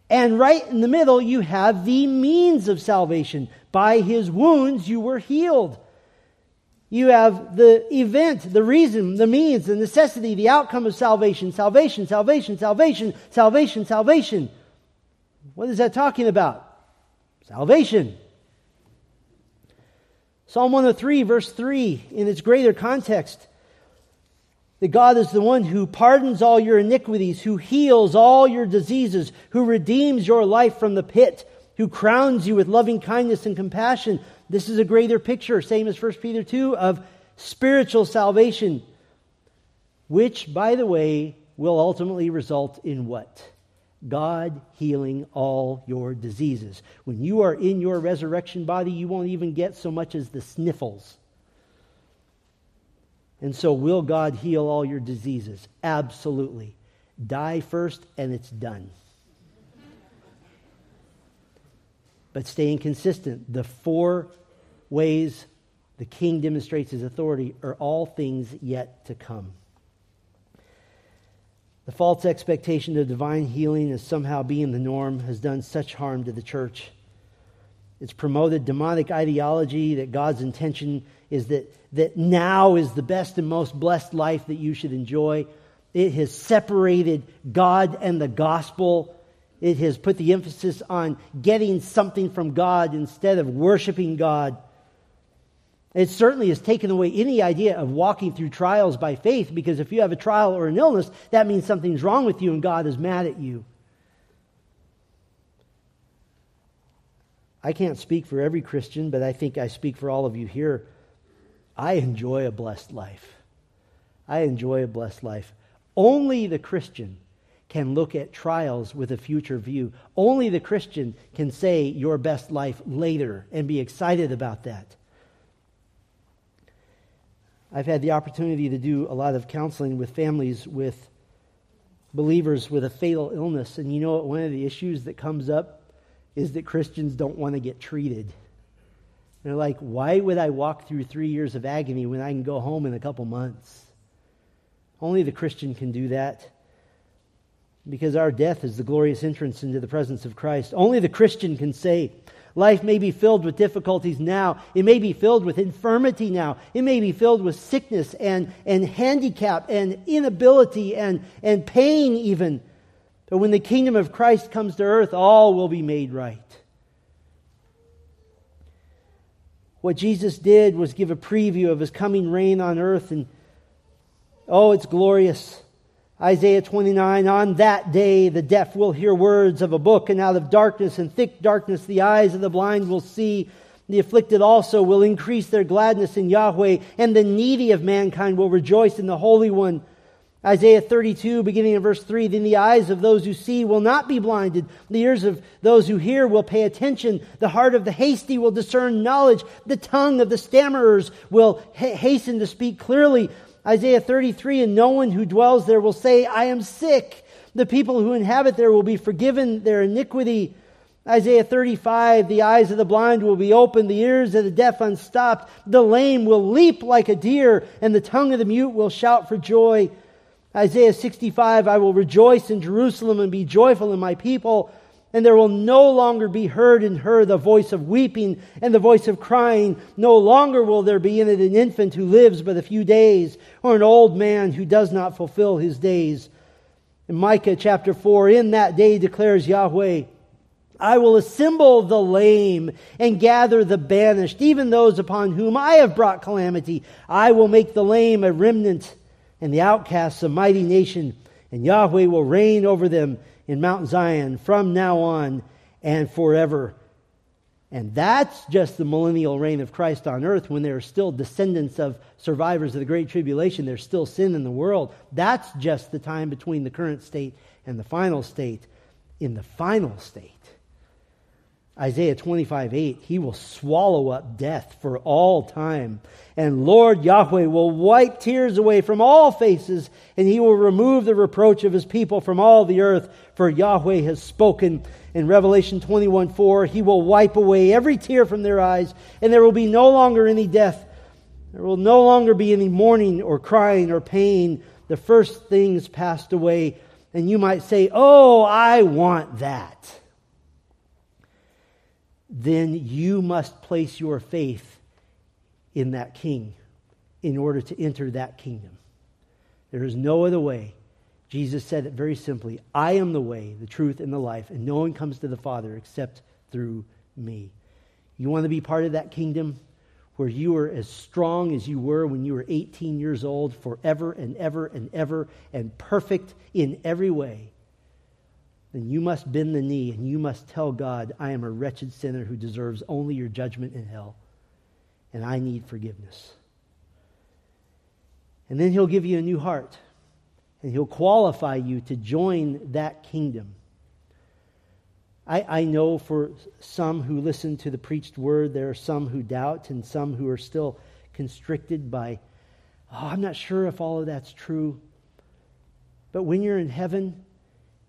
S1: And right in the middle, you have the means of salvation. By his wounds, you were healed. You have the event, the reason, the means, the necessity, the outcome of salvation. Salvation, salvation, salvation, salvation, salvation. What is that talking about? Salvation. Psalm 103, verse 3, in its greater context, that God is the one who pardons all your iniquities, who heals all your diseases, who redeems your life from the pit, who crowns you with loving kindness and compassion, this is a greater picture, same as 1 Peter 2, of spiritual salvation, which, by the way, will ultimately result in what? God healing all your diseases. When you are in your resurrection body, you won't even get so much as the sniffles. And so, will God heal all your diseases? Absolutely. Die first, and it's done. But staying consistent, the four ways the king demonstrates his authority are all things yet to come. The false expectation of divine healing as somehow being the norm has done such harm to the church. It's promoted demonic ideology that God's intention is that, that now is the best and most blessed life that you should enjoy. It has separated God and the gospel. It has put the emphasis on getting something from God instead of worshiping God. It certainly has taken away any idea of walking through trials by faith because if you have a trial or an illness, that means something's wrong with you and God is mad at you. I can't speak for every Christian, but I think I speak for all of you here. I enjoy a blessed life. I enjoy a blessed life. Only the Christian can look at trials with a future view. Only the Christian can say your best life later and be excited about that. I've had the opportunity to do a lot of counseling with families with believers with a fatal illness. And you know what? One of the issues that comes up is that Christians don't want to get treated. They're like, why would I walk through three years of agony when I can go home in a couple months? Only the Christian can do that. Because our death is the glorious entrance into the presence of Christ. Only the Christian can say, Life may be filled with difficulties now. It may be filled with infirmity now. It may be filled with sickness and, and handicap and inability and, and pain, even. But when the kingdom of Christ comes to earth, all will be made right. What Jesus did was give a preview of his coming reign on earth, and oh, it's glorious. Isaiah 29 On that day, the deaf will hear words of a book, and out of darkness and thick darkness, the eyes of the blind will see. The afflicted also will increase their gladness in Yahweh, and the needy of mankind will rejoice in the Holy One. Isaiah 32, beginning in verse 3 Then the eyes of those who see will not be blinded, the ears of those who hear will pay attention, the heart of the hasty will discern knowledge, the tongue of the stammerers will hasten to speak clearly. Isaiah 33 And no one who dwells there will say, I am sick. The people who inhabit there will be forgiven their iniquity. Isaiah 35, the eyes of the blind will be opened, the ears of the deaf unstopped, the lame will leap like a deer, and the tongue of the mute will shout for joy. Isaiah 65, I will rejoice in Jerusalem and be joyful in my people, and there will no longer be heard in her the voice of weeping and the voice of crying. No longer will there be in it an infant who lives but a few days, or an old man who does not fulfill his days. In Micah chapter 4, in that day declares Yahweh, I will assemble the lame and gather the banished, even those upon whom I have brought calamity. I will make the lame a remnant and the outcasts a mighty nation, and Yahweh will reign over them in Mount Zion from now on and forever. And that's just the millennial reign of Christ on earth when there are still descendants of survivors of the Great Tribulation. There's still sin in the world. That's just the time between the current state and the final state. In the final state, Isaiah 25, 8, he will swallow up death for all time. And Lord Yahweh will wipe tears away from all faces, and he will remove the reproach of his people from all the earth. For Yahweh has spoken in Revelation 21, 4, he will wipe away every tear from their eyes, and there will be no longer any death. There will no longer be any mourning or crying or pain. The first things passed away. And you might say, Oh, I want that then you must place your faith in that king in order to enter that kingdom. There is no other way. Jesus said it very simply I am the way, the truth, and the life, and no one comes to the Father except through me. You want to be part of that kingdom where you are as strong as you were when you were 18 years old, forever and ever and ever, and perfect in every way then you must bend the knee and you must tell God, I am a wretched sinner who deserves only your judgment in hell, and I need forgiveness. And then He'll give you a new heart, and He'll qualify you to join that kingdom. I, I know for some who listen to the preached word, there are some who doubt, and some who are still constricted by, oh, I'm not sure if all of that's true. But when you're in heaven,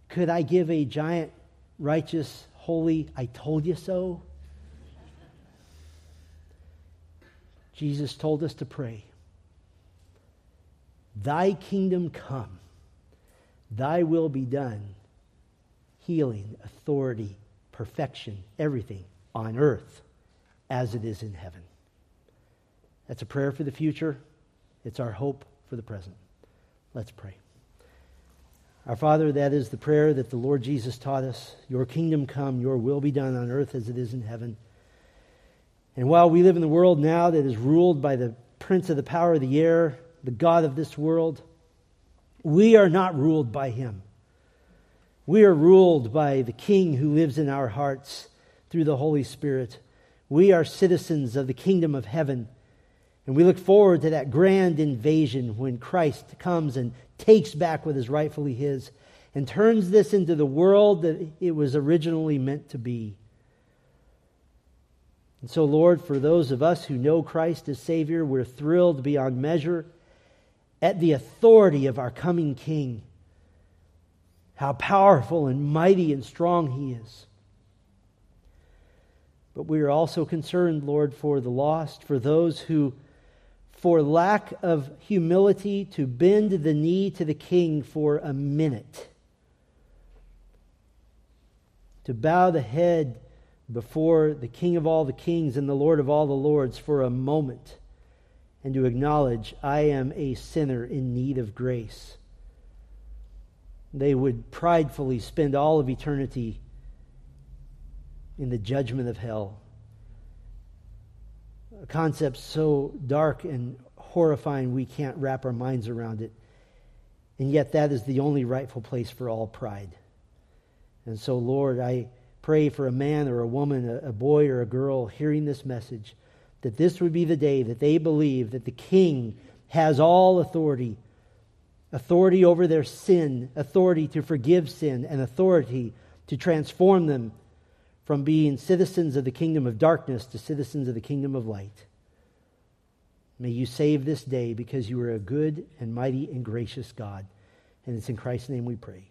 S1: could I give a giant, righteous, holy, I told you so? Jesus told us to pray. Thy kingdom come, thy will be done. Healing, authority, perfection, everything on earth as it is in heaven. That's a prayer for the future. It's our hope for the present. Let's pray. Our Father, that is the prayer that the Lord Jesus taught us. Your kingdom come, your will be done on earth as it is in heaven. And while we live in the world now that is ruled by the prince of the power of the air, the God of this world, we are not ruled by him. We are ruled by the King who lives in our hearts through the Holy Spirit. We are citizens of the kingdom of heaven. And we look forward to that grand invasion when Christ comes and takes back what is rightfully his and turns this into the world that it was originally meant to be. And so, Lord, for those of us who know Christ as Savior, we're thrilled beyond measure at the authority of our coming King. How powerful and mighty and strong He is. But we are also concerned, Lord, for the lost, for those who for lack of humility to bend the knee to the king for a minute, to bow the head before the King of all the kings and the Lord of all the lords for a moment and to acknowledge, I am a sinner in need of grace. They would pridefully spend all of eternity in the judgment of hell. A concept so dark and horrifying we can't wrap our minds around it. And yet, that is the only rightful place for all pride. And so, Lord, I pray for a man or a woman, a, boy or a girl hearing this message, that this would be the day that they believe that the King has all authority authority over their sin, authority to forgive sin, and authority to transform them from being citizens of the kingdom of darkness to citizens of the kingdom of light. May you save this day because you are a good and mighty and gracious God. And it's in Christ's name we pray.